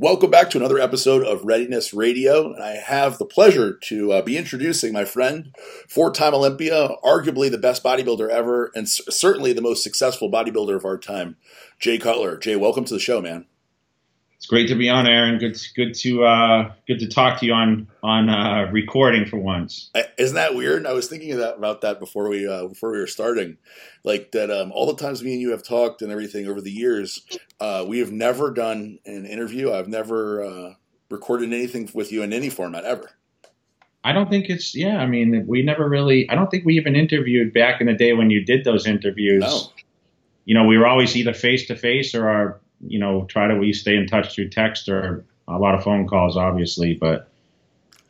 Welcome back to another episode of Readiness Radio. And I have the pleasure to uh, be introducing my friend, four time Olympia, arguably the best bodybuilder ever, and c- certainly the most successful bodybuilder of our time, Jay Cutler. Jay, welcome to the show, man. It's great to be on, Aaron. Good, good to uh, good to talk to you on on uh, recording for once. Isn't that weird? I was thinking that, about that before we uh, before we were starting, like that. Um, all the times me and you have talked and everything over the years, uh, we have never done an interview. I've never uh, recorded anything with you in any format ever. I don't think it's yeah. I mean, we never really. I don't think we even interviewed back in the day when you did those interviews. No. You know, we were always either face to face or our you know, try to we stay in touch through text or a lot of phone calls, obviously. But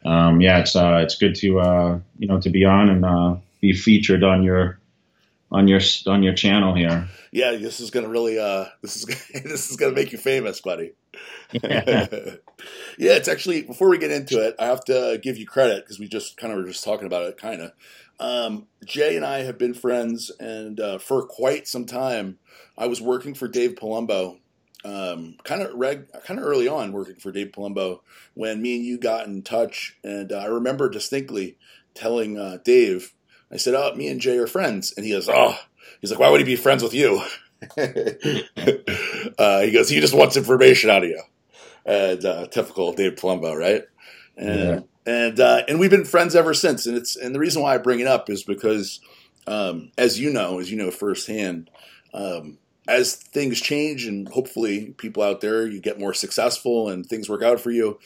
um, yeah, it's uh, it's good to uh, you know to be on and uh, be featured on your on your on your channel here. Yeah, this is gonna really uh, this is this is gonna make you famous, buddy. Yeah. yeah, it's actually before we get into it, I have to give you credit because we just kind of were just talking about it, kind of. Um, Jay and I have been friends, and uh, for quite some time, I was working for Dave Palumbo um, kind of reg, kind of early on working for Dave Palumbo when me and you got in touch, and uh, I remember distinctly telling uh, Dave, I said, "Oh, me and Jay are friends," and he goes, "Oh," he's like, "Why would he be friends with you?" uh, he goes, "He just wants information out of you." And uh, typical Dave Palumbo, right? And yeah. and uh, and we've been friends ever since. And it's and the reason why I bring it up is because, um, as you know, as you know firsthand. Um, as things change and hopefully people out there you get more successful and things work out for you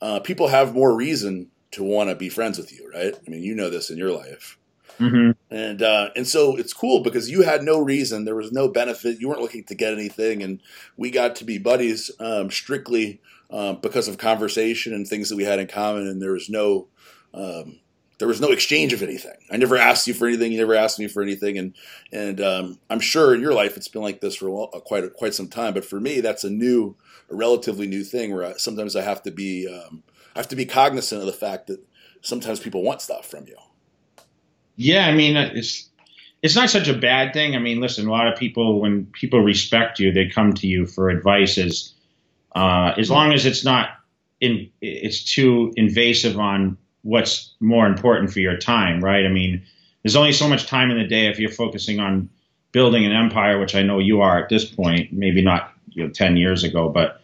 uh, people have more reason to want to be friends with you right i mean you know this in your life mm-hmm. and uh, and so it's cool because you had no reason there was no benefit you weren't looking to get anything and we got to be buddies um, strictly um, because of conversation and things that we had in common and there was no um, there was no exchange of anything. I never asked you for anything. You never asked me for anything. And and um, I'm sure in your life it's been like this for a, quite a, quite some time. But for me, that's a new, a relatively new thing where I, sometimes I have to be um, I have to be cognizant of the fact that sometimes people want stuff from you. Yeah, I mean it's it's not such a bad thing. I mean, listen, a lot of people when people respect you, they come to you for advice. As uh, as long as it's not in, it's too invasive on what's more important for your time, right? I mean, there's only so much time in the day if you're focusing on building an empire, which I know you are at this point, maybe not you know, 10 years ago, but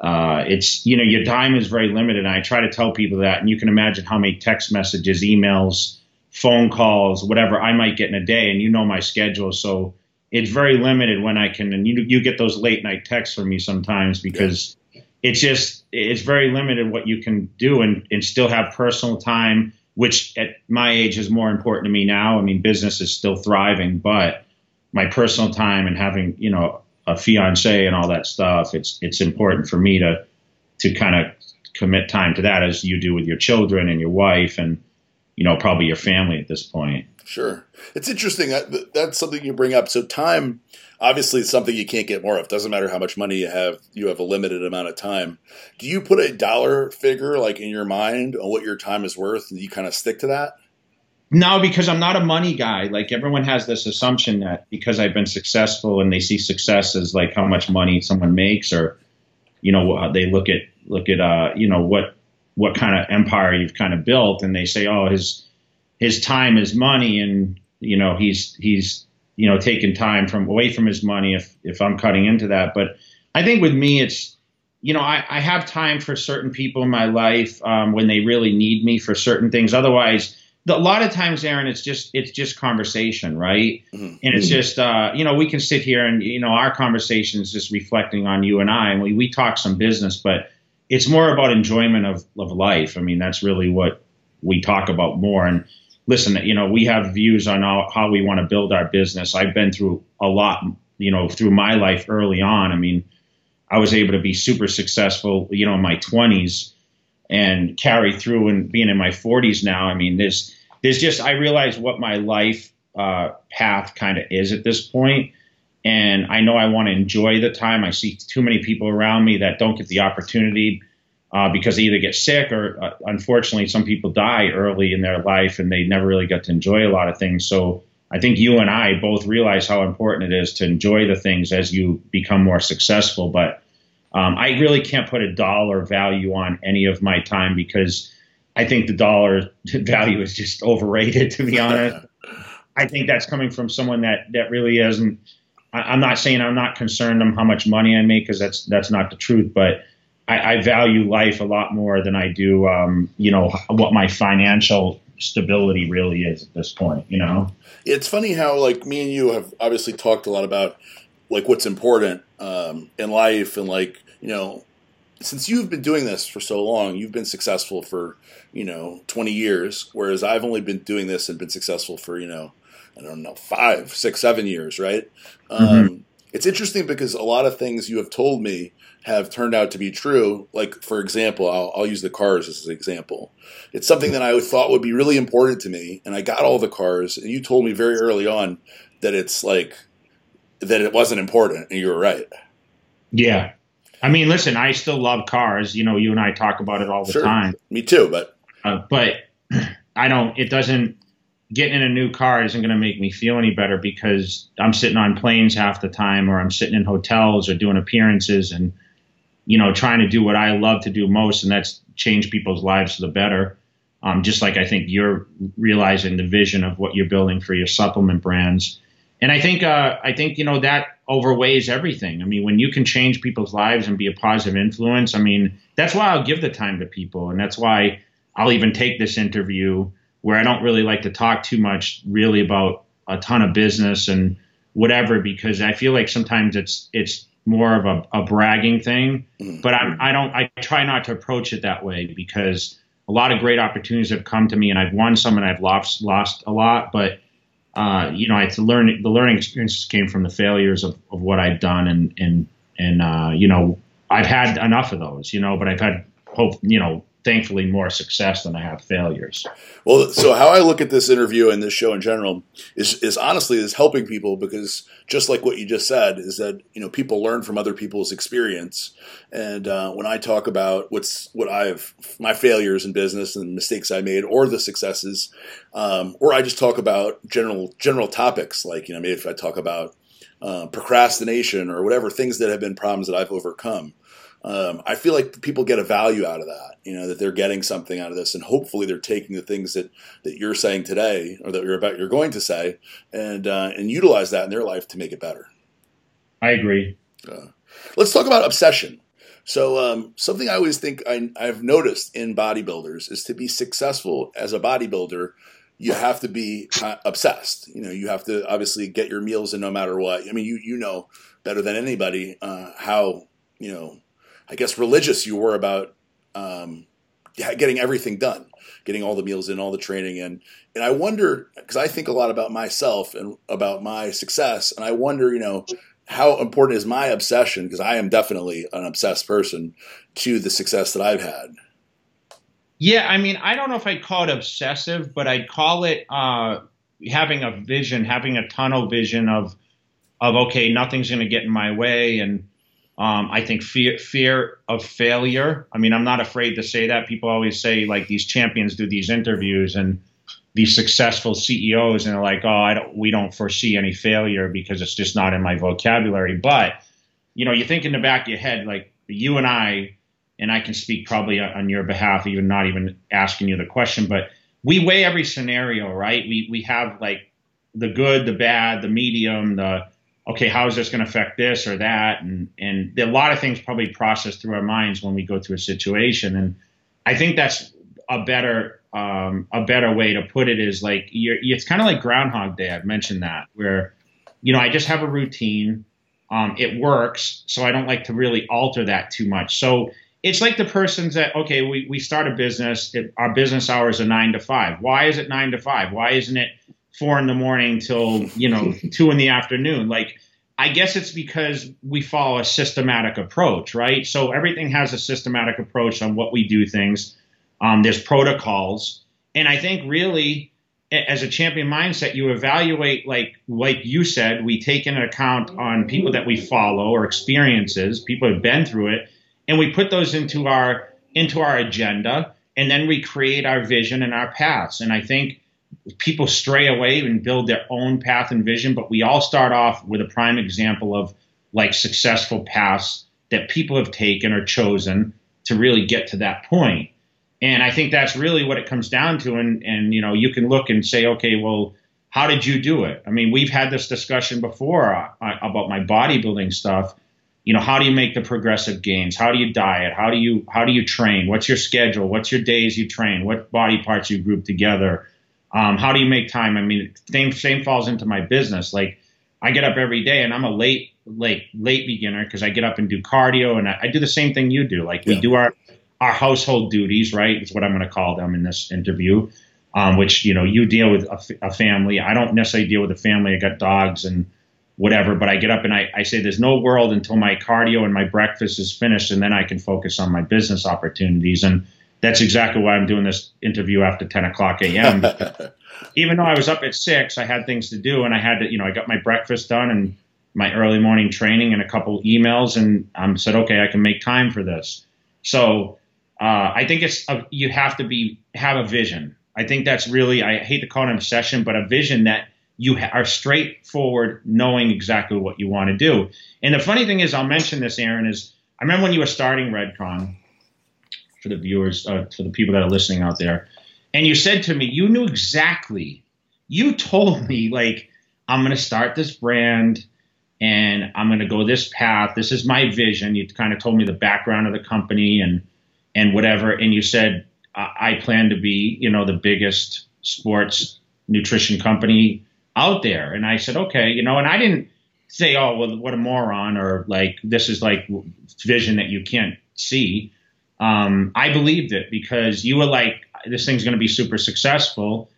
uh, it's, you know, your time is very limited. And I try to tell people that, and you can imagine how many text messages, emails, phone calls, whatever I might get in a day, and you know my schedule. So it's very limited when I can, and you, you get those late night texts from me sometimes because it's just it's very limited what you can do and, and still have personal time which at my age is more important to me now. I mean business is still thriving but my personal time and having you know a fiance and all that stuff it's it's important for me to to kind of commit time to that as you do with your children and your wife and you know probably your family at this point Sure. It's interesting. That's something you bring up. So time, obviously, is something you can't get more of. Doesn't matter how much money you have. You have a limited amount of time. Do you put a dollar figure like in your mind on what your time is worth, and you kind of stick to that? No, because I'm not a money guy. Like everyone has this assumption that because I've been successful and they see success as like how much money someone makes, or you know, they look at look at uh, you know what what kind of empire you've kind of built, and they say, oh, his his time is money and you know he's he's you know taking time from away from his money if if I'm cutting into that. But I think with me it's you know I, I have time for certain people in my life um, when they really need me for certain things. Otherwise a lot of times Aaron it's just it's just conversation right? Mm-hmm. and it's just uh, you know we can sit here and you know our conversation is just reflecting on you and I and we, we talk some business but it's more about enjoyment of, of life I mean that's really what we talk about more and listen, you know, we have views on how, how we want to build our business. I've been through a lot, you know, through my life early on. I mean, I was able to be super successful, you know, in my 20s and carry through and being in my 40s now. I mean, there's there's just I realize what my life uh, path kind of is at this point, and I know I want to enjoy the time. I see too many people around me that don't get the opportunity uh, because they either get sick or uh, unfortunately some people die early in their life and they never really get to enjoy a lot of things. So I think you and I both realize how important it is to enjoy the things as you become more successful. But Um, I really can't put a dollar value on any of my time because I think the dollar value is just overrated, to be honest. I think that's coming from someone that that really isn't. I, am not saying I'm not concerned on how much money I make because that's that's not the truth, but I, I, value life a lot more than I do, um, you know, what my financial stability really is at this point. You know, it's funny how like me and you have obviously talked a lot about like what's important um, in life and like you know since you've been doing this for so long you've been successful for you know 20 years whereas i've only been doing this and been successful for you know i don't know five six seven years right mm-hmm. um, it's interesting because a lot of things you have told me have turned out to be true. Like, for example, I'll, I'll, use the cars as an example. It's something that I thought would be really important to me, and I got all the cars. And you told me very early on that it's like that it wasn't important, and you were right. Yeah, I mean, listen, I still love cars. You know, you and I talk about it all the sure. time. Me too, but uh, but I don't. It doesn't. Getting in a new car isn't going to make me feel any better because I'm sitting on planes half the time, or I'm sitting in hotels, or doing appearances, and you know, trying to do what I love to do most, and that's change people's lives for the better. Um, just like I think you're realizing the vision of what you're building for your supplement brands, and I think uh, I think you know that overweighs everything. I mean, when you can change people's lives and be a positive influence, I mean, that's why I'll give the time to people, and that's why I'll even take this interview where I don't really like to talk too much, really about a ton of business and whatever, because I feel like sometimes it's it's more of a, a bragging thing. Mm-hmm. But I'm, I don't. I try not to approach it that way because a lot of great opportunities have come to me, and I've won some, and I've lost lost a lot. But uh, you know, it's learning. The learning experiences came from the failures of, of what I've done, and and and uh, you know, I've had enough of those. You know, but I've had hope. You know, thankfully more success than I have failures. Well, so how I look at this interview and this show in general is is honestly is helping people because just like what you just said is that you know people learn from other people's experience, and uh, when I talk about what's what I've my failures in business and mistakes I made or the successes, um, or I just talk about general general topics like you know maybe if I talk about uh, procrastination or whatever things that have been problems that I've overcome um, I feel like people get a value out of that. You know that they're getting something out of this, and hopefully they're taking the things that, that you're saying today, or that you're about you're going to say, and uh, and utilize that in their life to make it better. I agree. Uh, let's talk about obsession. So um, something I always think I, I've noticed in bodybuilders is to be successful as a bodybuilder, you have to be obsessed. You know, you have to obviously get your meals in no matter what. I mean, you you know better than anybody uh, how you know I guess, religious you were about um, getting everything done, getting all the meals in, all the training in. And I wonder, because I think a lot about myself and about my success, and I wonder, you know, how important is my obsession, because I am definitely an obsessed person, to the success that I've had? Yeah, I mean, I don't know if I'd call it obsessive, but I'd call it uh, having a vision, having a tunnel vision of, of okay, nothing's going to get in my way, and um, I think fear fear of failure. I mean, I'm not afraid to say that. People always say like these champions do these interviews and these successful CEOs, and they're like, "Oh, I don't. We don't foresee any failure because it's just not in my vocabulary." But you know, you think in the back of your head, like you and I, and I can speak probably on your behalf, even not even asking you the question, but we weigh every scenario, right? We we have like the good, the bad, the medium, the okay, how is this going to affect this or that? And and a lot of things probably process through our minds when we go through a situation. And I think that's a better um, a better way to put it is like it's kind of like Groundhog Day. I've mentioned that where you know I just have a routine. Um, it works, so I don't like to really alter that too much. So it's like the person's that okay, we we start a business. It, our business hours are nine to five. Why is it nine to five? Why isn't it four in the morning till you know two in the afternoon. Like I guess it's because we follow a systematic approach, right? So everything has a systematic approach on what we do things. Um, there's protocols, and I think really as a champion mindset, you evaluate like like you said, we take into account on people that we follow or experiences, people have been through it, and we put those into our into our agenda, and then we create our vision and our paths. And I think people stray away and build their own path and vision, but we all start off with a prime example of like successful paths that people have taken or chosen to really get to that point. And I think that's really what it comes down to. And, and, you know, you can look and say, okay, well, how did you do it? I mean, we've had this discussion before uh, about my bodybuilding stuff. You know, how do you make the progressive gains? How do you diet? How do you how do you train? What's your schedule? What's your days you train? What body parts you group together? Um, how do you make time? I mean, same same falls into my business. Like, I get up every day, and I'm a late late late beginner because I get up and do cardio, and I, I, do the same thing you do. Like, we yeah. do our our household duties, right? Is what I'm going to call them in this interview. Um, which you know you deal with a, a, family. I don't necessarily deal with a family. I got dogs and whatever. But I get up and I, I say there's no world until my cardio and my breakfast is finished, and then I can focus on my business opportunities. And that's exactly why I'm doing this interview after 10 o'clock a.m. Even though I was up at six, I had things to do, and I had to, you know, I got my breakfast done and my early morning training and a couple emails, and I um, said, okay, I can make time for this. So uh, I think it's a, you have to be have a vision. I think that's really I hate to call it an obsession, but a vision that you ha- are straightforward, knowing exactly what you want to do. And the funny thing is, I'll mention this, Aaron, is I remember when you were starting Redcon for the viewers, uh, for the people that are listening out there, and you said to me, you knew exactly. You told me like I'm going to start this brand and I'm going to go this path. This is my vision. You kind of told me the background of the company and and whatever, and you said I plan to be, you know, the biggest sports nutrition company out there. And I said, okay, you know, and I didn't say, oh, well, what a moron, or like this is like vision that you can't see. Um, I believed it because you were like, this thing's going to be super successful,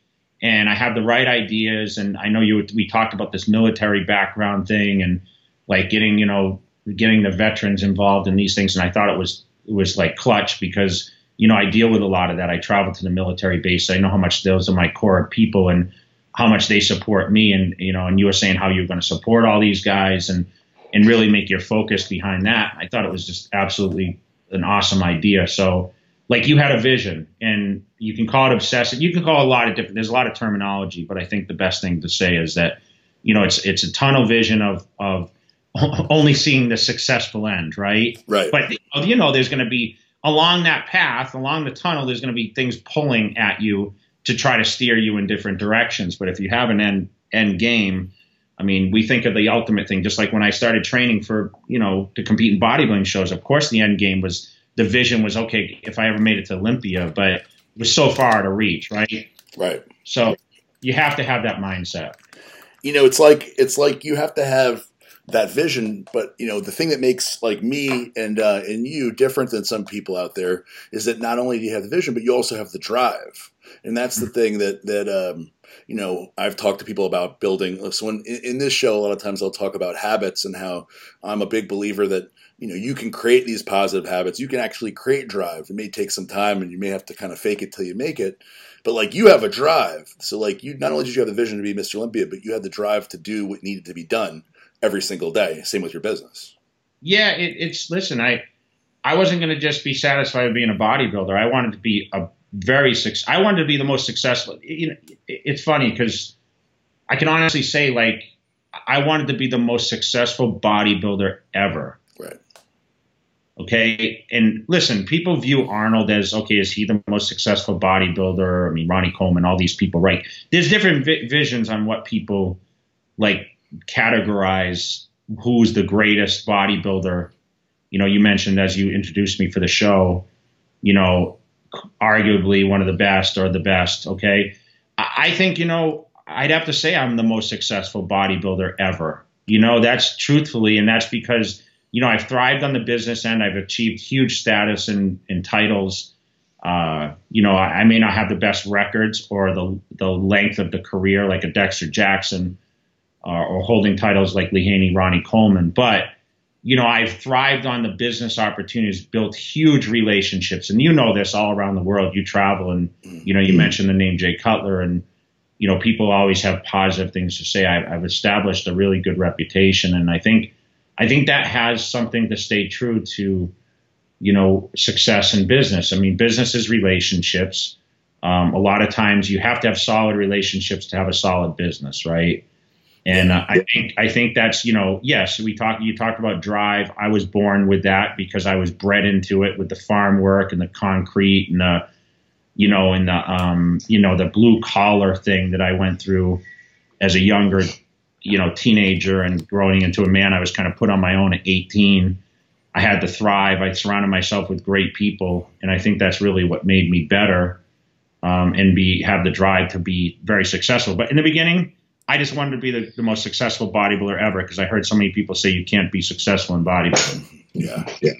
and I have the right ideas. And I know you we talked about this military background thing and like getting, you know, getting the veterans involved in these things. And I thought it was it was like clutch because you know, I deal with a lot of that. I travel to the military base. I know how much those are my core of people and how much they support me. And, you know, and you were saying how you're going to support all these guys and, and really make your focus behind that. I thought it was just absolutely an awesome idea. So, like, you had a vision and you can call it obsessive. You can call it a lot of different, there's a lot of terminology, but I think the best thing to say is that, you know, it's, it's a tunnel vision of, of, only seeing the successful end, right? Right. But you know, there's going to be along that path, along the tunnel, there's going to be things pulling at you to try to steer you in different directions. But if you have an end end game, I mean, we think of the ultimate thing. Just like when I started training for, you know, to compete in bodybuilding shows. Of course, the end game was the vision was okay if I ever made it to Olympia, but it was so far to reach, right? Right. So you have to have that mindset. You know, it's like it's like you have to have that vision. But you know, the thing that makes like me and uh, and you different than some people out there is that not only do you have the vision, but you also have the drive, and that's the thing that that um, you know I've talked to people about building. So in, in this show, a lot of times I'll talk about habits and how I'm a big believer that you know you can create these positive habits. You can actually create drive. It may take some time, and you may have to kind of fake it till you make it but like you have a drive so like you not only did you have the vision to be mr olympia but you had the drive to do what needed to be done every single day. Same with your business. Yeah, it, it's listen. I I wasn't going to just be satisfied with being a bodybuilder. I wanted to be a very successful. I wanted to be the most successful. You know, it's funny because I can honestly say like I wanted to be the most successful bodybuilder ever. Right. Okay. And listen, people view Arnold as okay, is he the most successful bodybuilder? I mean, Ronnie Coleman, all these people, right? There's different vi- visions on what people like categorize who's the greatest bodybuilder. You know, you mentioned as you introduced me for the show, you know, arguably one of the best or the best. Okay. I think, you know, I'd have to say I'm the most successful bodybuilder ever. You know, that's truthfully, and that's because, you know, I've thrived on the business end. I've achieved huge status and, titles. Uh, you know, I, I, may not have the best records or the the length of the career like a Dexter Jackson, uh, or holding titles like Lee Haney, Ronnie Coleman. But you know, I've thrived on the business opportunities, built huge relationships, and you know this all around the world. You travel, and you know, you mm-hmm. mentioned the name Jay Cutler, and you know, people always have positive things to say. I've, I've established a really good reputation, and I think, I think that has something to stay true to, you know, success in business. I mean, business is relationships. Um, a lot of times, you have to have solid relationships to have a solid business, right? And uh, I think I think that's you know yes we talked you talked about drive. I was born with that because I was bred into it with the farm work and the concrete and the you know and the um, you know the blue collar thing that I went through as a younger you know teenager and growing into a man. I was kind of put on my own at 18. I had to thrive. I surrounded myself with great people, and I think that's really what made me better um, and be have the drive to be very successful. But in the beginning I just wanted to be the, the most successful bodybuilder ever because I heard so many people say you can't be successful in bodybuilding. Yeah, yeah.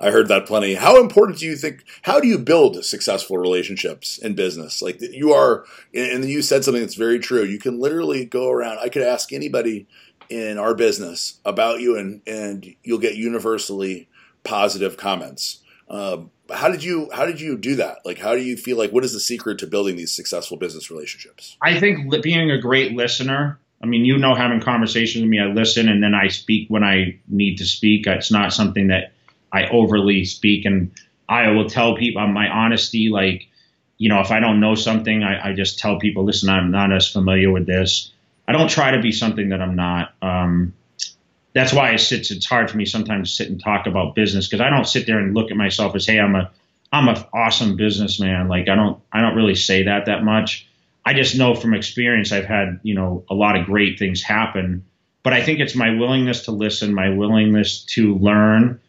I heard that plenty. How important do you think? How do you build successful relationships in business? Like you are, and you said something that's very true. You can literally go around. I could ask anybody in our business about you, and and you'll get universally positive comments. Um, how did you how did you do that? Like, how do you feel like what is the secret to building these successful business relationships? I think being a great listener. I mean, you know, having conversations with me, I listen and then I speak when I need to speak. It's not something that I overly speak, and I will tell people my honesty. Like, you know, if I don't know something, I, I just tell people, listen, I'm not as familiar with this. I don't try to be something that I'm not. Um, that's why it sits. It's hard for me sometimes to sit and talk about business because I don't sit there and look at myself as, hey, I'm a I'm an awesome businessman. Like I don't I don't really say that that much. I just know from experience I've had you know a lot of great things happen. But I think it's my willingness to listen, my willingness to learn,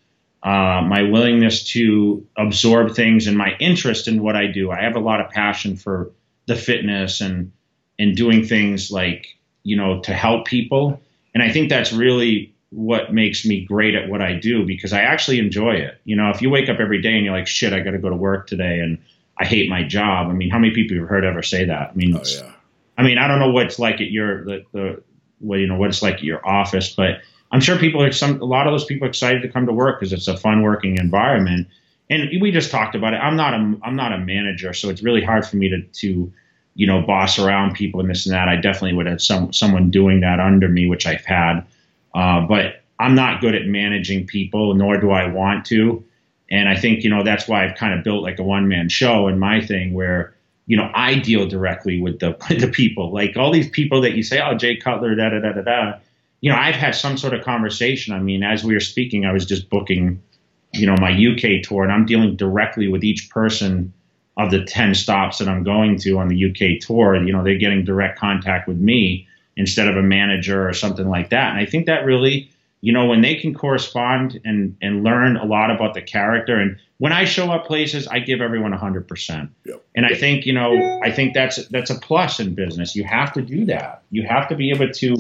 uh, my willingness to absorb things, and my interest in what I do. I have a lot of passion for the fitness and and doing things like you know to help people and I think that's really what makes me great at what I do because I actually enjoy it. You know, if you wake up every day and you're like, shit, I got to go to work today and I hate my job. I mean, how many people have heard ever say that? I mean, oh, yeah. I mean, I don't know what it's like at your the, the well, you know, what it's like at your office, but I'm sure people are some a lot of those people are excited to come to work because it's a fun working environment. And we just talked about it. I'm not a I'm not a manager, so it's really hard for me to to you know, boss around people and this and that. I definitely would have some someone doing that under me, which I've had. Uh, but I'm not good at managing people, nor do I want to. And I think you know that's why I've kind of built like a one man show in my thing where you know I deal directly with the the people, like all these people that you say, oh Jay Cutler, da da da da da. You know, I've had some sort of conversation. I mean, as we were speaking, I was just booking, you know, my UK tour, and I'm dealing directly with each person of the 10 stops that I'm going to on the UK tour, you know, they're getting direct contact with me instead of a manager or something like that. And I think that really, you know, when they can correspond and, and learn a lot about the character and when I show up places, I give everyone 100%. Yep. And I think, you know, I think that's that's a plus in business. You have to do that. You have to be able to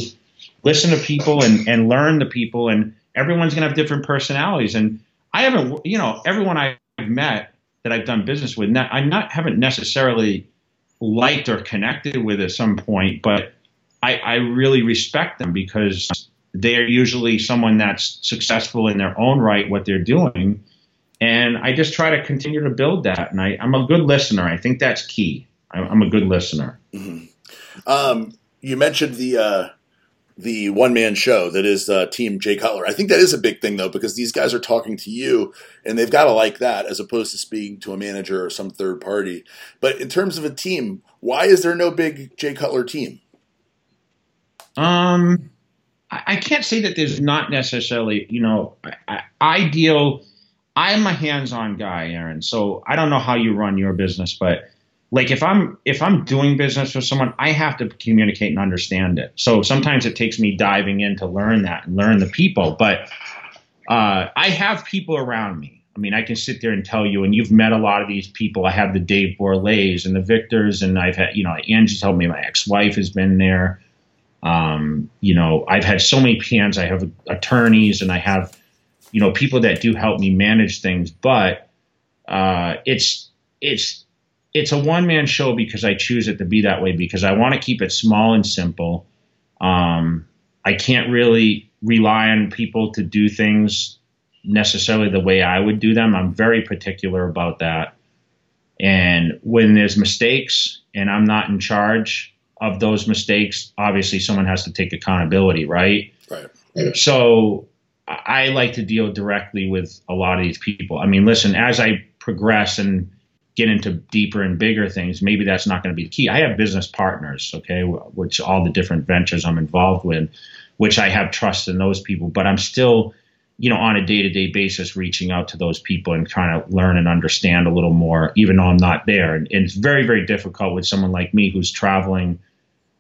listen to people and, and learn the people and everyone's going to have different personalities and I haven't, you know, everyone I've met that I've done business with, I not haven't necessarily liked or connected with at some point, but I, I really respect them because they're usually someone that's successful in their own right, what they're doing. And I just try to continue to build that. And I, am a good listener. I think that's key. I'm a good listener. Mm-hmm. Um, you mentioned the uh, the one man show that is uh, Team Jay Cutler. I think that is a big thing though because these guys are talking to you and they've got to like that as opposed to speaking to a manager or some third party. But in terms of a team, why is there no big Jay Cutler team? Um, I, can't say that there's not necessarily. You know, I, I deal. I'm a hands-on guy, Aaron. So I don't know how you run your business, but like if I'm if I'm doing business with someone, I have to communicate and understand it. So sometimes it takes me diving in to learn that and learn the people. But uh, I have people around me. I mean, I can sit there and tell you, and you've met a lot of these people. I have the Dave Borlays and the Victors, and I've had, you know, Angie told me my ex-wife has been there. Um, you know, I've had so many PMs. I have attorneys, and I have, you know, people that do help me manage things. But uh, it's it's it's a one man show because I choose it to be that way because I want to keep it small and simple. Um, I can't really rely on people to do things necessarily the way I would do them. I'm very particular about that. And when there's mistakes and I'm not in charge of those mistakes, obviously someone has to take accountability, right? Right. So I like to deal directly with a lot of these people. I mean, listen, as I progress and get into deeper and bigger things, maybe that's not going to be the key. I have business partners, okay, which all the different ventures I'm involved with, which I have trust in those people, but I'm still, you know, on a day to day basis reaching out to those people and trying to learn and understand a little more, even though I'm not there. And, and it's very, very difficult with someone like me who's traveling.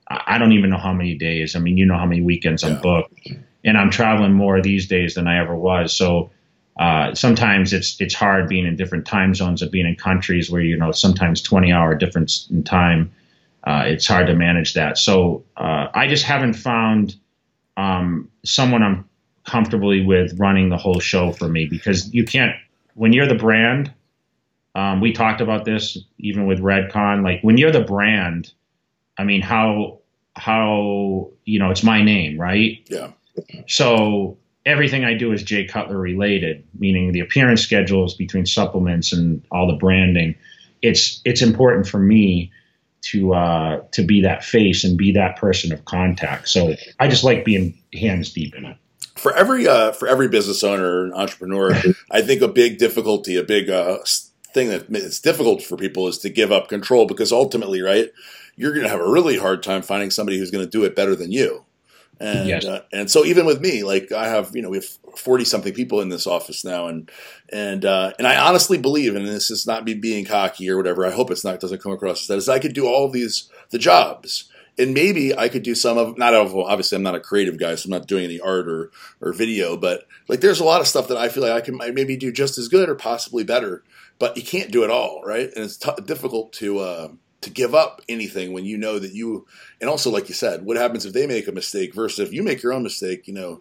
I don't even know how many days. I mean, you know how many weekends I'm booked, and I'm traveling more these days than I ever was. So uh, sometimes it's it's hard being in different time zones of being in countries where you know sometimes 20 hour difference in time. Uh, it's hard to manage that. So uh, I just haven't found um, someone I'm comfortably with running the whole show for me because you can't when you're the brand. Um, we talked about this even with Redcon. Like when you're the brand, I mean how how you know it's my name, right? Yeah. So everything I do is Jay Cutler related, meaning the appearance schedules between supplements and all the branding. It's it's important for me to uh, to be that face and be that person of contact. So I just like being hands deep in it. For every uh, for every business owner and entrepreneur, I think a big difficulty, a big uh, thing that it's difficult for people is to give up control because ultimately, right, you're going to have a really hard time finding somebody who's going to do it better than you. And yes. uh, and so even with me, like I have, you know, we have forty something people in this office now, and and uh, and I honestly believe, and this is not me being cocky or whatever. I hope it's not doesn't come across as that. Is I could do all these the jobs, and maybe I could do some of not of obviously I'm not a creative guy, so I'm not doing any art or or video, but like there's a lot of stuff that I feel like I can maybe do just as good or possibly better, but you can't do it all, right? And it's t- difficult to. Uh, to give up anything when you know that you and also like you said what happens if they make a mistake versus if you make your own mistake you know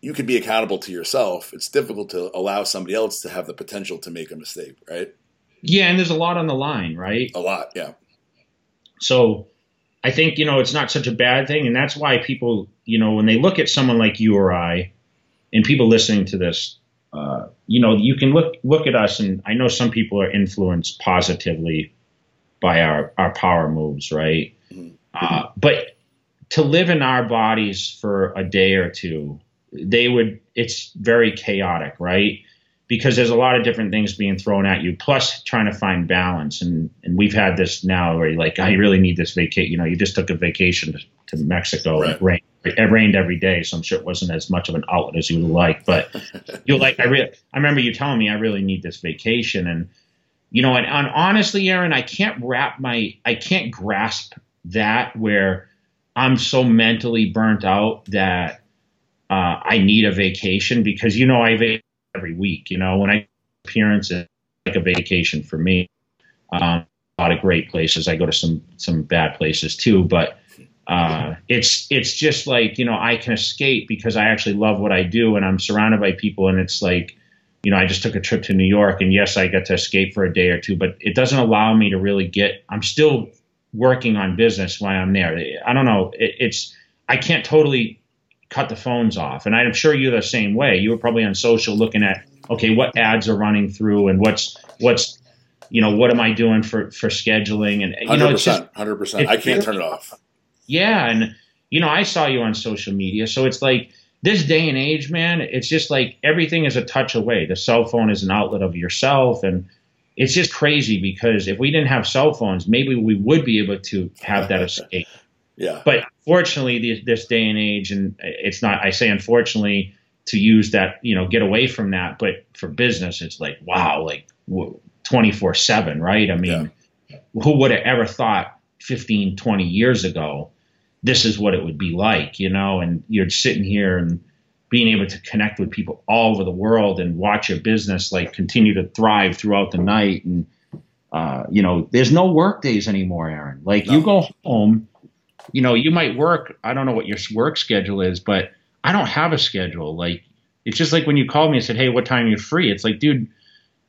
you can be accountable to yourself. It's difficult to allow somebody else to have the potential to make a mistake right? Yeah and there's a lot on the line right? A lot yeah. So i think you know it's not such a bad thing and that's why people you know when they look at someone like you or i and people listening to this uh, you know you can look look at us and i know some people are influenced positively by our, our power moves, right? Mm-hmm. Uh, but to live in our bodies for a day or two, they would, it's very chaotic, right? Because there's a lot of different things being thrown at you, plus trying to find balance. And, and we've had this now where you're like, I really need this vacation. You know, you just took a vacation to, to Mexico. Right. It, rained, it rained every day, so I'm sure it wasn't as much of an outlet as you would like. But you're like, I really, I remember you telling me I really need this vacation. And, you know, and, and honestly, Aaron, I can't wrap my, I can't grasp that where I'm so mentally burnt out that uh, I need a vacation because you know I vacation every week. You know, when I appearance it's like a vacation for me. Um, a lot of great places. I go to some some bad places too, but uh, it's it's just like you know I can escape because I actually love what I do and I'm surrounded by people and it's like you know, I just took a trip to New York and yes, I got to escape for a day or two, but it doesn't allow me to really get, I'm still working on business while I'm there. I don't know. It, it's, I can't totally cut the phones off. And I'm sure you're the same way. You were probably on social looking at, okay, what ads are running through and what's, what's, you know, what am I doing for, for scheduling? And, you 100%, know, it's just, 100%. I can't turn it off. Yeah. And, you know, I saw you on social media. So it's like, this day and age, man, it's just like everything is a touch away. The cell phone is an outlet of yourself. And it's just crazy because if we didn't have cell phones, maybe we would be able to have that escape. Yeah. But fortunately, this day and age, and it's not, I say unfortunately, to use that, you know, get away from that. But for business, it's like, wow, like 24 7, right? I mean, yeah. who would have ever thought 15, 20 years ago this is what it would be like, you know, and you're sitting here and being able to connect with people all over the world and watch your business like continue to thrive throughout the night. And, uh, you know, there's no work days anymore, Aaron. Like no. you go home, you know, you might work. I don't know what your work schedule is, but I don't have a schedule. Like, it's just like when you called me and said, Hey, what time are you free? It's like, dude,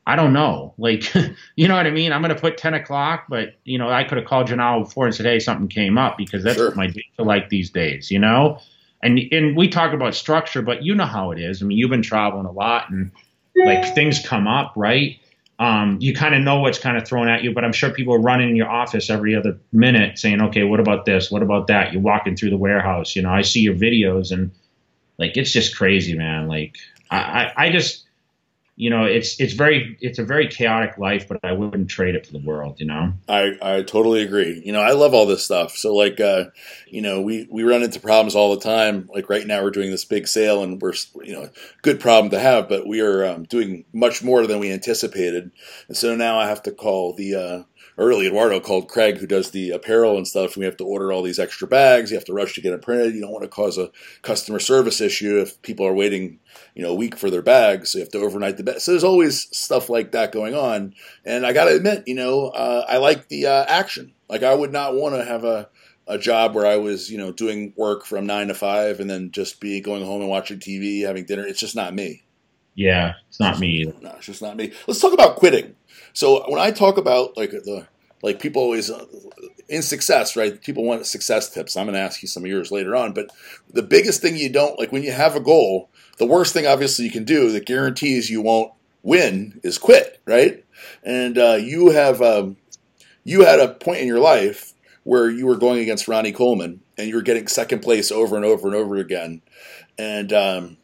I don't know. Like, you know what I mean? I'm going to put 10 o'clock, but, you know, I could have called you now before and said, hey, something came up because that's sure. what my days are like these days, you know? And, and we talk about structure, but you know how it is. I mean, you've been traveling a lot and like things come up, right? Um, you kind of know what's kind of thrown at you, but I'm sure people are running in your office every other minute saying, okay, what about this? What about that? You're walking through the warehouse. You know, I see your videos and like, it's just crazy, man. Like, I, I, I just, you know, it's it's very it's a very chaotic life, but I wouldn't trade it for the world. You know, I I totally agree. You know, I love all this stuff. So like, uh, you know, we we run into problems all the time. Like right now, we're doing this big sale, and we're you know, good problem to have, but we are um, doing much more than we anticipated, and so now I have to call the. Uh, early Eduardo called Craig, who does the apparel and stuff. And we have to order all these extra bags. You have to rush to get them printed. You don't want to cause a customer service issue if people are waiting, you know, a week for their bags. So you have to overnight the So there's always stuff like that going on. And I got to admit, you know, uh, I like the uh, action. Like I would not want to have a a job where I was, you know, doing work from nine to five and then just be going home and watching TV, having dinner. It's just not me. Yeah, it's not me either. No, it's just not me. Let's talk about quitting. So when I talk about like the like people always uh, in success, right? People want success tips. I'm going to ask you some of yours later on, but the biggest thing you don't like when you have a goal, the worst thing obviously you can do that guarantees you won't win is quit, right? And uh, you have um, you had a point in your life where you were going against Ronnie Coleman and you were getting second place over and over and over again, and um,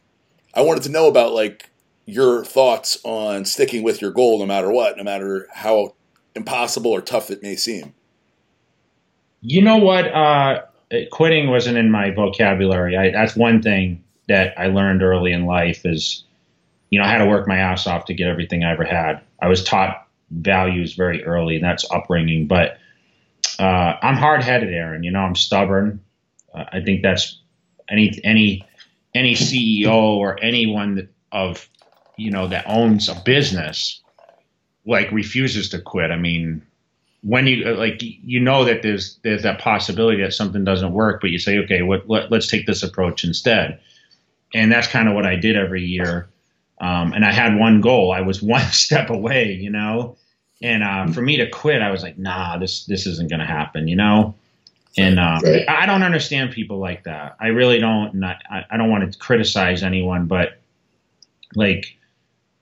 I wanted to know about like your thoughts on sticking with your goal no matter what, no matter how impossible or tough it may seem? You know what? Uh, quitting wasn't in my vocabulary. I, that's one thing that I learned early in life is, you know, I had to work my ass off to get everything I ever had. I was taught values very early, and that's upbringing. But uh, I'm hard headed, Aaron. You know, I'm stubborn. Uh, I think that's any any any CEO or anyone that, of you know that owns a business like refuses to quit. I mean, when you uh, like you know that there's there's that possibility that something doesn't work, but you say, okay, what, let, us take this approach instead. And that's kind of what I did every year. Um, and I had one goal. I was one step away, you know. And uh, for me to quit, I was like, nah, this this isn't going to happen, you know. And uh. I don't understand people like that. I really don't. And I, I don't want to criticize anyone, but like,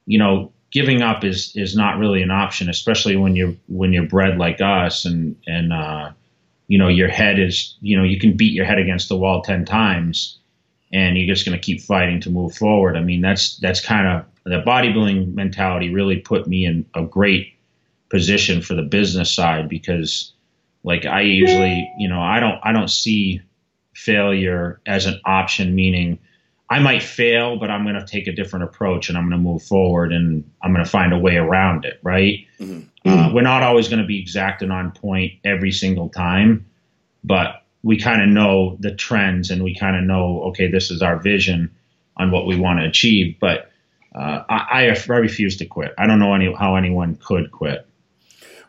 you know, giving up is is not really an option, especially when you're when you're bred like us and and uh, you know your head is you know you can beat your head against the wall ten times and you're just going to keep fighting to move forward. I mean that's that's kind of the bodybuilding mentality really put me in a great position for the business side because like I usually you know I don't I don't see failure as an option meaning I might fail, but I'm going to take a different approach and I'm going to move forward and I'm going to find a way around it, right? Mm-hmm. Uh, we're not always going to be exact and on point every single time, but we kind of know the trends and we kind of know, okay, this is our vision on what we want to achieve. But uh, I, I, refuse to quit. I don't know any, how anyone could quit.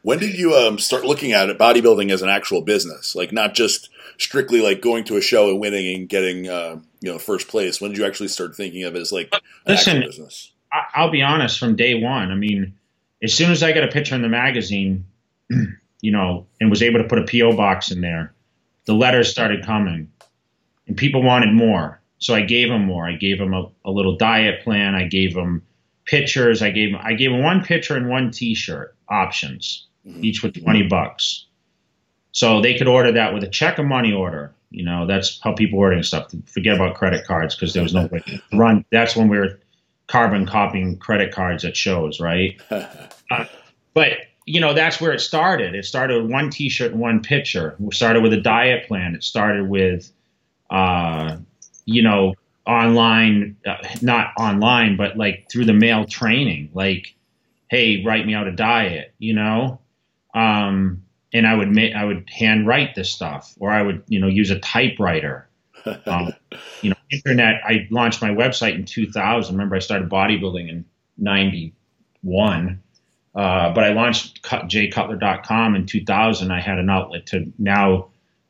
When did you um, start looking at it, bodybuilding as an actual business, like not just strictly like going to a show and winning and getting uh, you know first place? When did you actually start thinking of it as like an Listen, business? I'll be honest. From day one, I mean, as soon as I got a picture in the magazine, you know, and was able to put a PO box in there, the letters started coming, and people wanted more. So I gave them more. I gave them a, a little diet plan. I gave them pictures. I gave I gave them one picture and one T-shirt options mm-hmm. each with 20 bucks. So they could order that with a check or money order. You know, that's how people ordering stuff. Forget about credit cards because there was no way to run. That's when we were carbon copying credit cards at shows, right? uh, but you know, that's where it started. It started with one T-shirt and one picture. We started with a diet plan. It started with, uh, you know, online, uh, not online, but like through the mail training. Like, hey, write me out a diet. You know, um, and I would ma- I would handwrite this stuff, or I would you know use a typewriter. Um, you know, internet. I launched my website in 2000. Remember, I started bodybuilding in '91, uh, but I launched jcutler.com in 2000. I had an outlet to now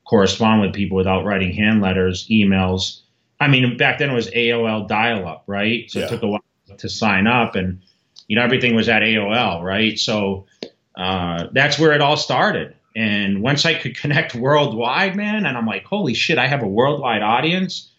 correspond with people without writing hand letters, emails. I mean, back then it was AOL dial-up, right? So yeah. it took a while to sign up, and you know everything was at AOL, right? So uh, that's where it all started. And once I could connect worldwide, man, and I'm like, holy shit, I have a worldwide audience.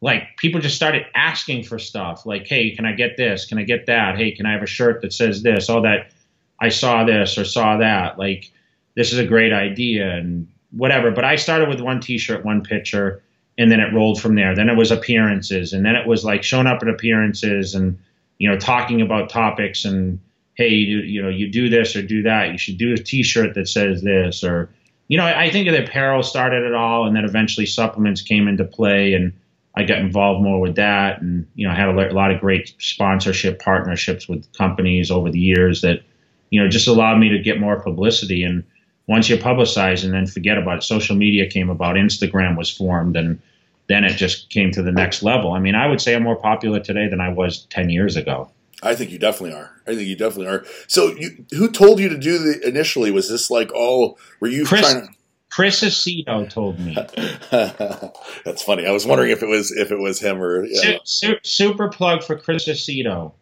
Like people just started asking for stuff. Like, hey, can I get this? Can I get that? Hey, can I have a shirt that says this? All that I saw this or saw that. Like, this is a great idea and whatever. But I started with one T-shirt, one picture, and then it rolled from there. Then it was appearances, and then it was like showing up at appearances and you know, talking about topics and hey, you, you know, you do this or do that. You should do a T-shirt that says this, or you know, I think the apparel started it all, and then eventually supplements came into play, and I got involved more with that, and you know, I had a lot of great sponsorship partnerships with companies over the years that, you know, just allowed me to get more publicity. And once you publicize, and then forget about it, social media came about, Instagram was formed, and then it just came to the next level. I mean, I would say I'm more popular today than I was ten years ago. I think you definitely are. I think you definitely are. So, you, who told you to do the initially? Was this like all? Were you Chris, trying to? Chris Aceto told me. That's funny. I was wondering if it was if it was him or. Su- super plug for Chris Aceto.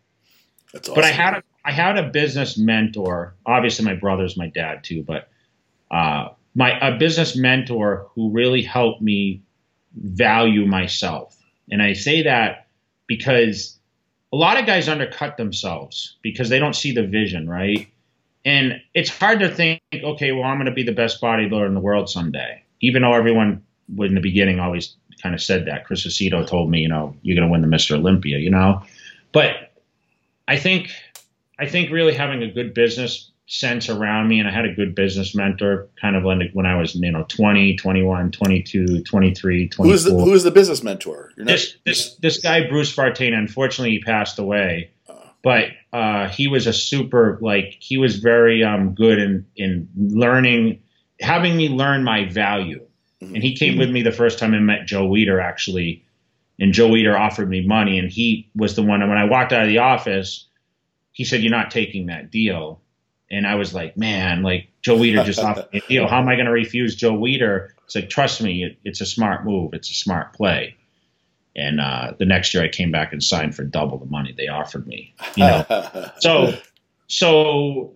That's awesome. But I had a I had a business mentor. Obviously, my brother's my dad too, but uh, my a business mentor who really helped me value myself. And I say that because a lot of guys undercut themselves because they don't see the vision, right? And it's hard to think, okay, well, I'm going to be the best bodybuilder in the world someday, even though everyone in the beginning always kind of said that. Chris Aceto told me, you know, you're going to win the Mr. Olympia, you know, but I think, I think really having a good business sense around me and I had a good business mentor kind of when I was, you know, 20, 21, 22, 23, 24. Who's the, who's the business mentor? Not, this, this, this guy, Bruce Vartain, unfortunately he passed away, uh, but uh, he was a super, like, he was very um, good in, in learning, having me learn my value. Mm-hmm. And he came with me the first time I met Joe Weider, actually. And Joe Weider offered me money, and he was the one. And when I walked out of the office, he said, "You're not taking that deal." And I was like, man, like Joe Weider just offered me a deal. How am I going to refuse Joe Weider? It's like, trust me, it, it's a smart move. It's a smart play. And uh, the next year I came back and signed for double the money they offered me. You know, so so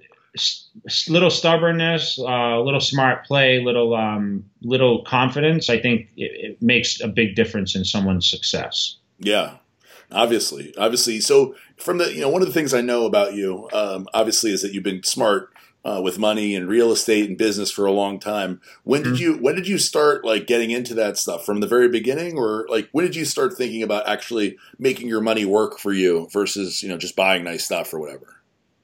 little stubbornness, a uh, little smart play, little um, little confidence. I think it, it makes a big difference in someone's success. Yeah, obviously, obviously. So from the you know one of the things I know about you, um, obviously, is that you've been smart uh, with money and real estate and business for a long time. When did mm-hmm. you when did you start like getting into that stuff from the very beginning, or like when did you start thinking about actually making your money work for you versus you know just buying nice stuff or whatever?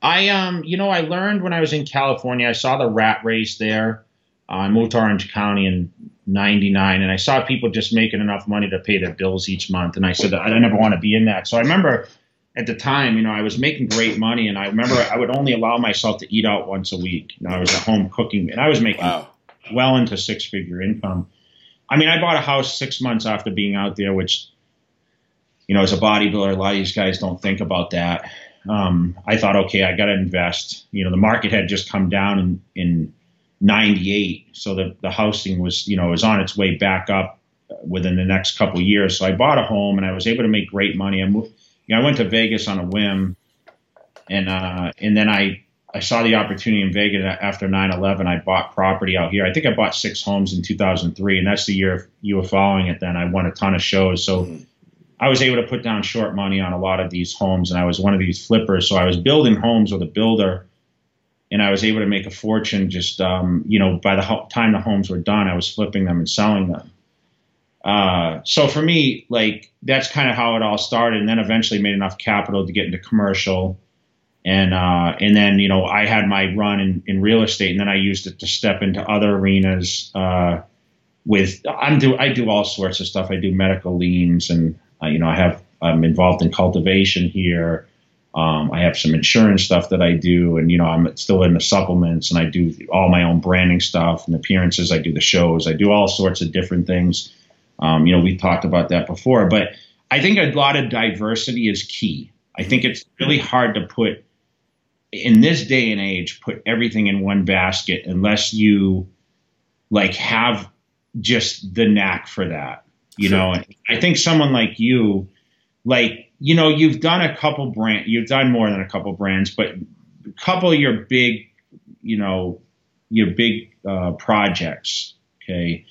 I um you know I learned when I was in California. I saw the rat race there. I moved to Orange County in 99 and I saw people just making enough money to pay their bills each month. And I said, I never want to be in that. So I remember at the time, you know, I was making great money and I remember I would only allow myself to eat out once a week. You know, I was at home cooking and I was making wow. well into six figure income. I mean, I bought a house six months after being out there, which, you know, as a bodybuilder, a lot of these guys don't think about that. Um, I thought, okay, I got to invest. You know, the market had just come down in, in 98. So the, the housing was, you know, was on its way back up within the next couple years. So I bought a home and I was able to make great money. I moved, you know, I went to Vegas on a whim and, uh, and then I, I saw the opportunity in Vegas after 9/11. I bought property out here. I think I bought six homes in 2003, and that's the year you were following it. Then I won a ton of shows, so mm-hmm. I was able to put down short money on a lot of these homes, and I was one of these flippers. So I was building homes with a builder and I was able to make a fortune. Just um, you know, by the ho- time the homes were done, I was flipping them and selling them. Uh, so for me, like that's kind of how it all started, and then eventually made enough capital to get into commercial, and uh, and then you know I had my run in, in real estate, and then I used it to step into other arenas. Uh, with I'm do I do all sorts of stuff. I do medical liens, and uh, you know I have I'm involved in cultivation here. Um, I have some insurance stuff that I do, and you know I'm still in the supplements, and I do all my own branding stuff and appearances. I do the shows. I do all sorts of different things. Um, you know, we've talked about that before, but I think a lot of diversity is key. I think it's really hard to put in this day and age put everything in one basket unless you like have just the knack for that. You sure. know, I think someone like you, like you know, you've done a couple brand, you've done more than a couple brands, but a couple of your big, you know, your big uh, projects. Okay,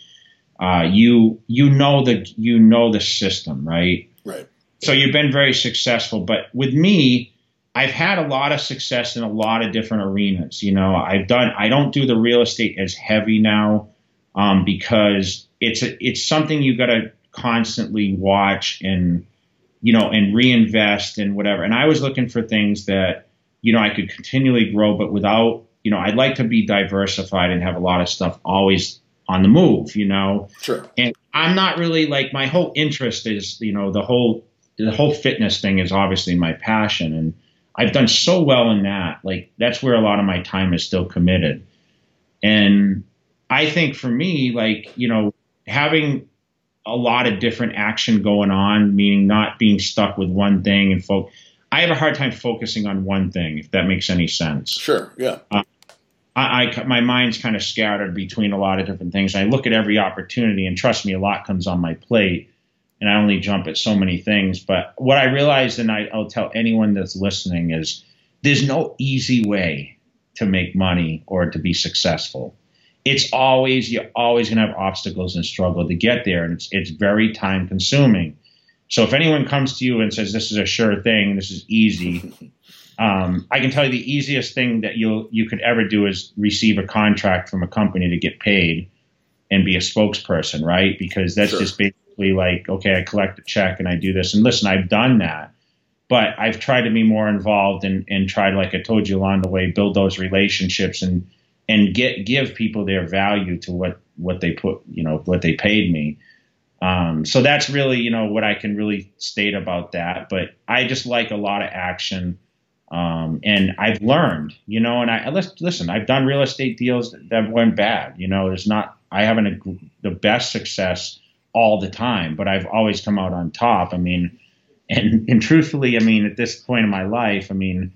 uh, you you know the you know the system, right? Right. So you've been very successful, but with me, I've had a lot of success in a lot of different arenas. You know, I've done. I don't do the real estate as heavy now um, because it's a, it's something you got to constantly watch and you know, and reinvest and whatever. And I was looking for things that, you know, I could continually grow, but without, you know, I'd like to be diversified and have a lot of stuff always on the move, you know. Sure. And I'm not really like my whole interest is, you know, the whole the whole fitness thing is obviously my passion and I've done so well in that. Like that's where a lot of my time is still committed. And I think for me, like, you know, having a lot of different action going on, meaning not being stuck with one thing and focus. I have a hard time focusing on one thing, if that makes any sense. Sure, yeah. Uh, I, I, my mind's kind of scattered between a lot of different things. I look at every opportunity, and trust me, a lot comes on my plate, and I only jump at so many things. But what I realized, and I, I'll tell anyone that's listening, is there's no easy way to make money or to be successful it's always you're always going to have obstacles and struggle to get there, and it's it's very time consuming. So if anyone comes to you and says this is a sure thing, this is easy, um, I can tell you the easiest thing that you you could ever do is receive a contract from a company to get paid and be a spokesperson, right? Because that's sure. just basically like okay, I collect a check and I do this. And listen, I've done that, but I've tried to be more involved and and tried, like I told you along the way, build those relationships and and get give people their value to what what they put you know what they paid me. Um, so that's really you know what I can really state about that. But I just like a lot of action. Um, and I've learned, you know, and I listen. I've done real estate deals that, went bad. You know, there's not. I haven't a, the best success all the time, but I've always come out on top. I mean, and and truthfully, I mean, at this point in my life, I mean,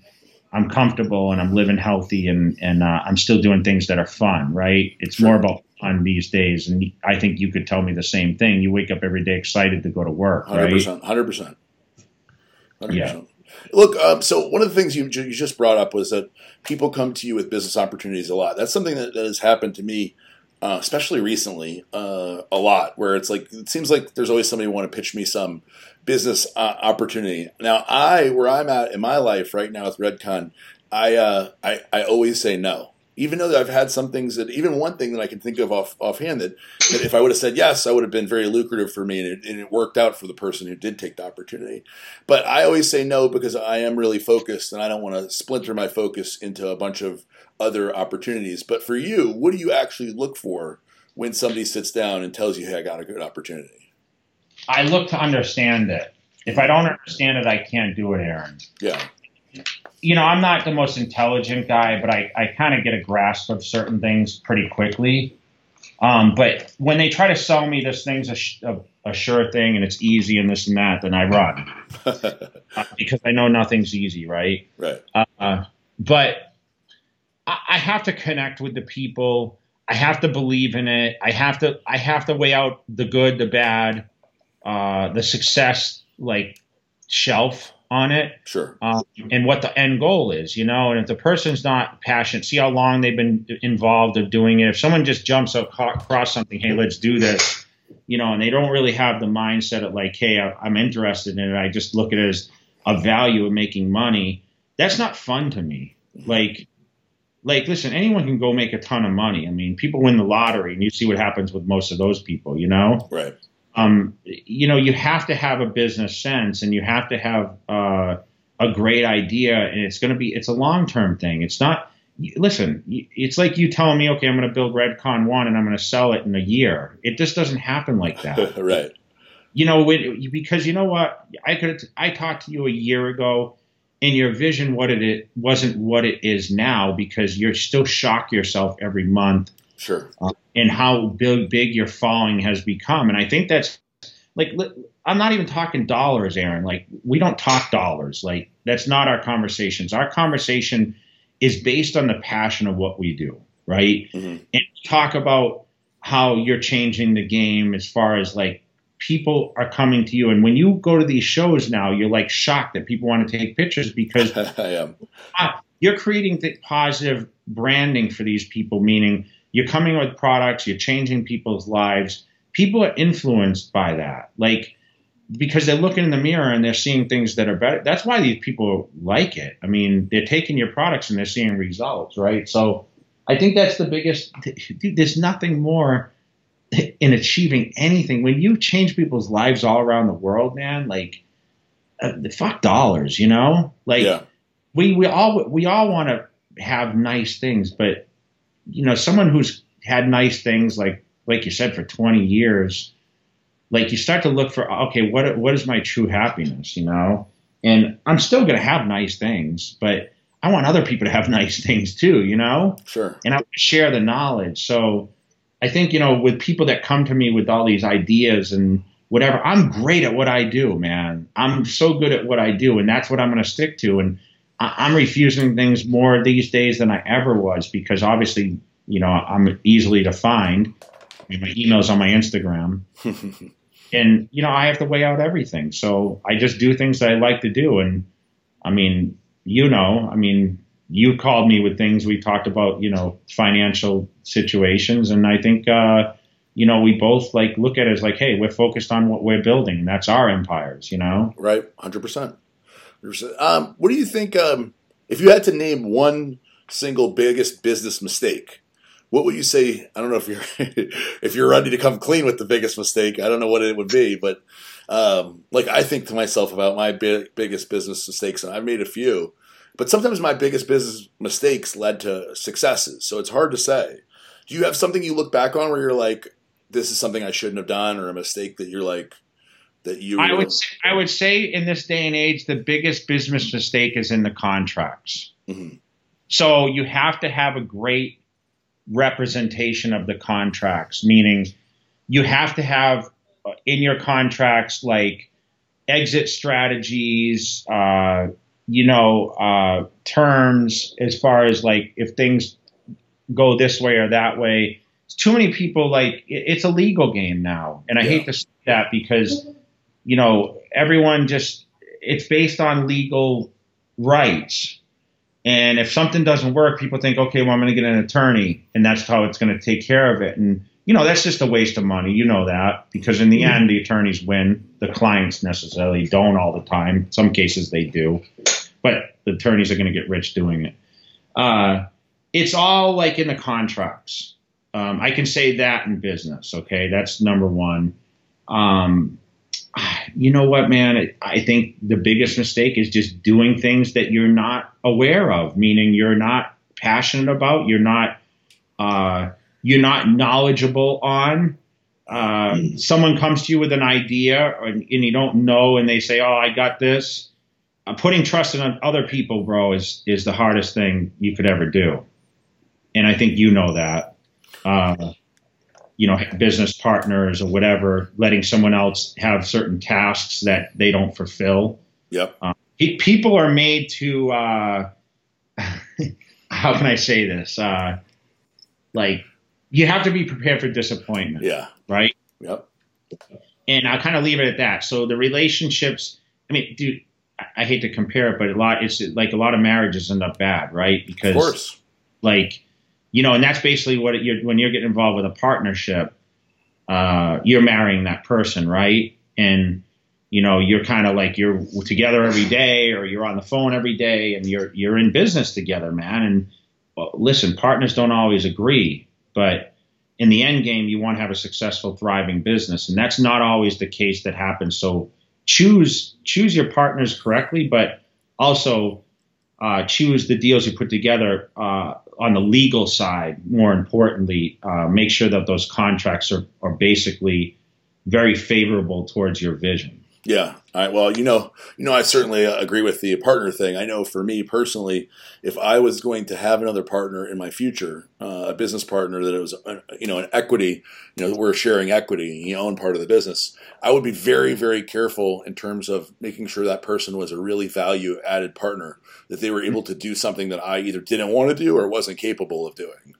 I'm comfortable and I'm living healthy and and uh, I'm still doing things that are fun, right? It's sure. more about fun these days, and I think you could tell me the same thing. You wake up every day excited to go to work, 100%, right? Hundred percent, hundred percent. Look, um, so one of the things you, you just brought up was that people come to you with business opportunities a lot. That's something that, that has happened to me, uh, especially recently, uh, a lot. Where it's like it seems like there's always somebody want to pitch me some business uh, opportunity. Now, I where I'm at in my life right now with Redcon, I uh, I I always say no. Even though I've had some things that, even one thing that I can think of off offhand that, that if I would have said yes, I would have been very lucrative for me, and it, and it worked out for the person who did take the opportunity. But I always say no because I am really focused, and I don't want to splinter my focus into a bunch of other opportunities. But for you, what do you actually look for when somebody sits down and tells you, "Hey, I got a good opportunity"? I look to understand it. If I don't understand it, I can't do it, Aaron. Yeah. You know, I'm not the most intelligent guy, but I, I kind of get a grasp of certain things pretty quickly. Um, but when they try to sell me this thing's a, sh- a, a, sure thing and it's easy and this and that, then I run uh, because I know nothing's easy, right? Right. Uh, but I, I have to connect with the people. I have to believe in it. I have to I have to weigh out the good, the bad, uh, the success like shelf on it. Sure. Um, and what the end goal is, you know, and if the person's not passionate, see how long they've been involved of doing it. If someone just jumps across something, hey, let's do this, you know, and they don't really have the mindset of like, hey, I'm interested in it. I just look at it as a value of making money. That's not fun to me. Like, like, listen, anyone can go make a ton of money. I mean, people win the lottery, and you see what happens with most of those people, you know. Right um, you know, you have to have a business sense and you have to have uh, a great idea, and it's going to be it's a long term thing. It's not. Listen, it's like you telling me, okay, I'm going to build Redcon One and I'm going to sell it in a year. It just doesn't happen like that, right? You know, because you know what, I could I talked to you a year ago, and your vision what it wasn't what it is now because you're still shock yourself every month Sure. And how big big your following has become, and I think that's like I'm not even talking dollars, Aaron. Like we don't talk dollars. Like that's not our conversations. Our conversation is based on the passion of what we do, right? Mm-hmm. And talk about how you're changing the game as far as like people are coming to you. And when you go to these shows now, you're like shocked that people want to take pictures because I am. you're creating the positive branding for these people, meaning you're coming with products, you're changing people's lives. People are influenced by that. Like, because they're looking in the mirror and they're seeing things that are better. That's why these people like it. I mean, they're taking your products and they're seeing results, right? So I think that's the biggest. There's nothing more in achieving anything when you change people's lives all around the world, man. Like uh, fuck dollars, you know? Like Yeah. we we all we all want to have nice things, but you know, someone who's had nice things like like you said for 20 years, like you start to look for okay, what what is my true happiness, you know? And I'm still going to have nice things, but I want other people to have nice things too, you know? Sure. and I want to share the knowledge. So I think, you know, with people that come to me with all these ideas and whatever, I'm great at what I do, man. I'm so good at what I do, and that's what I'm going to stick to. And I'm refusing things more these days than I ever was because obviously, you know, I'm easily to find. I mean, my email's on my Instagram. and, you know, I have to weigh out everything. So I just do things that I like to do. And I mean, you know, I mean, you called me with things we talked about, you know, financial situations, and I think, uh, you know, we both like look at it as like, hey, we're focused on what we're building, that's our empires, you know. Right, hundred percent. Um, what do you think? Um, if you had to name one single biggest business mistake, what would you say? I don't know if you're if you're ready to come clean with the biggest mistake. I don't know what it would be, but um, like I think to myself about my big, biggest business mistakes, and I've made a few. But sometimes my biggest business mistakes led to successes, so it's hard to say. Do you have something you look back on where you're like, "This is something I shouldn't have done," or a mistake that you're like, that you? I would say, I would say in this day and age, the biggest business mistake is in the contracts. Mhm. So you have to have a great representation of the contracts, meaning you have to have uh, in your contracts like exit strategies, uh, you know, uh, terms as far as like if things go this way or that way. It's Too many people like it- it's a legal game now, and I Yeah. hate to say that because you know everyone just it's based on legal rights. And if something doesn't work, people think, okay, well, I'm going to get an attorney, and that's how it's going to take care of it. And you know, that's just a waste of money. You know that because in the end, the attorneys win. The clients necessarily don't all the time. Some cases they do, but the attorneys are going to get rich doing it. Uh, it's all like in the contracts. Um, I can say that in business. Okay, that's number one. Um, you know what, man? I think the biggest mistake is just doing things that you're not aware of, meaning you're not passionate about, you're not, uh, you're not knowledgeable on. Uh, someone comes to you with an idea and, and you don't know, and they say, "Oh, I got this." Uh, putting trust in other people, bro, is is the hardest thing you could ever do, and I think you know that. You know, business partners or whatever, letting someone else have certain tasks that they don't fulfill. Yep. Pe- People are made to, uh, how can I say this? Uh, like, you have to be prepared for disappointment, Yeah. right? Yep. And I'll kind of leave it at that. So the relationships, I mean, dude, I- hate to compare it, but a lot, it's like a lot of marriages end up bad, right? Because Of course. like you know and that's basically what you're when you're getting involved with a partnership uh, you're marrying that person right? And you know you're kind of like you're together every day or you're on the phone every day and you're you're in business together man. And well, listen partners don't always agree but in the end game you want to have a successful thriving business. And that's not always the case that happens. So choose choose your partners correctly but also uh, choose the deals you put together uh, on the legal side. More importantly, uh, make sure that those contracts are, are basically very favorable towards your vision. Yeah. All right. Well, you know, you know, I certainly uh, agree with the partner thing. I know for me personally, if I was going to have another partner in my future, uh, a business partner that it was, uh, you know, an equity, you know, we're sharing equity, you own part of the business. I would be very, very careful in terms of making sure that person was a really value added partner, that they were able to do something that I either didn't want to do or wasn't capable of doing.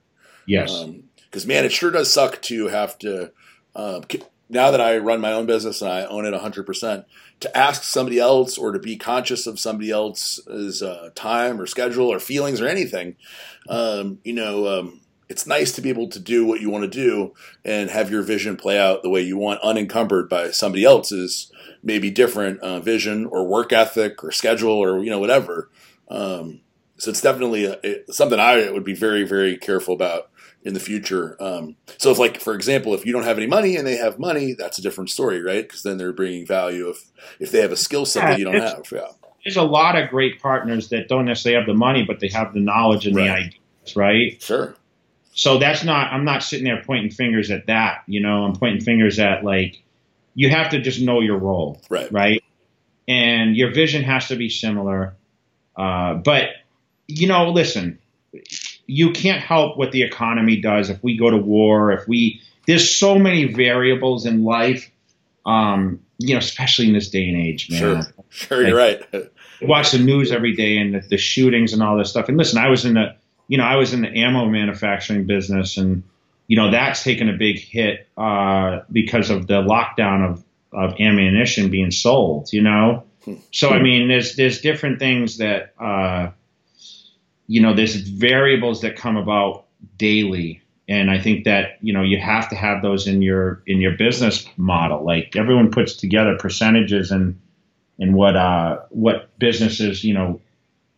Yes. Because man, it sure does suck to have to. Um, k- now that I run my own business and I own it 100%, to ask somebody else or to be conscious of somebody else's uh, time or schedule or feelings or anything, um, you know, um, it's nice to be able to do what you want to do and have your vision play out the way you want, unencumbered by somebody else's maybe different uh, vision or work ethic or schedule or you know whatever. Um, So it's definitely a, it, something I would be very, very careful about in the future. Um, so if like, for example, if you don't have any money and they have money, that's a different story, right? Because then they're bringing value if, if they have a skill set Yeah, that you don't have. Yeah. There's a lot of great partners that don't necessarily have the money, but they have the knowledge and the ideas, right? Sure. So that's not. I'm not sitting there pointing fingers at that. You know, I'm pointing fingers at like you have to just know your role, Right. right? And your vision has to be similar. Uh, but you know, listen, you can't help what the economy does. If we go to war, if we there's so many variables in life. Um, you know, especially in this day and age, man. Sure. Sure. You're right. Watch the news every day and the, the shootings and all this stuff. And listen, I was in the, you know, I was in the ammo manufacturing business, and you know that's taken a big hit uh, because of the lockdown of of ammunition being sold. You know, so I mean, there's there's different things that, uh, you know, there's variables that come about daily. And I think that you know you have to have those in your in your business model. Like everyone puts together percentages and and what uh, what businesses you know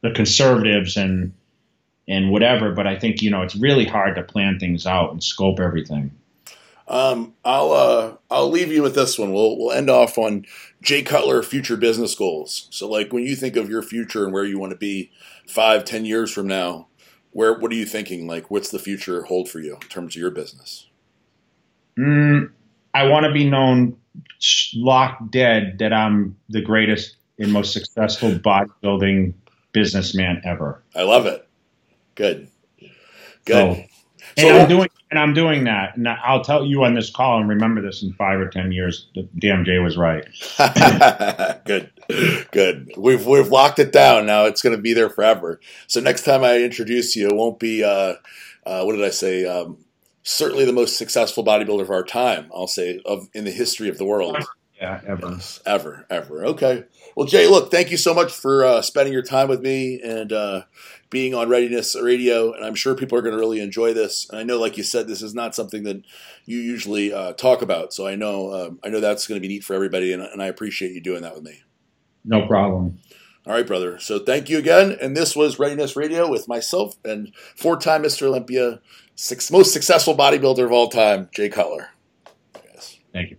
the conservatives and and whatever. But I think you know it's really hard to plan things out and scope everything. Um, I'll uh, I'll leave you with this one. We'll we'll end off on Jay Cutler future business goals. So, like when you think of your future and where you want to be five, ten years from now, where what are you thinking? Like, what's the future hold for you in terms of your business? Mm, I want to be known locked dead that I'm the greatest and most successful bodybuilding businessman ever. I love it. Good. Good. So, and I'm doing and I'm doing that. And I'll tell you on this call and remember this in five or ten years. Jay was right. good, good. We've we've locked it down. Now it's going to be there forever. So next time I introduce you, it won't be uh, uh, what did I say? Um, certainly the most successful bodybuilder of our time. I'll say of in the history of the world. Yeah, ever. Yes, ever, ever. Okay. Well, Jay, look, thank you so much for uh, spending your time with me and uh, being on Readiness Radio. And I'm sure people are going to really enjoy this. And I know, like you said, this is not something that you usually uh, talk about. So I know, um, I know that's going to be neat for everybody, and, and I appreciate you doing that with me. No problem. All right, brother. So thank you again. And this was Readiness Radio with myself and four-time Mr. Olympia, six, most successful bodybuilder of all time, Jay Cutler. Yes. Thank you.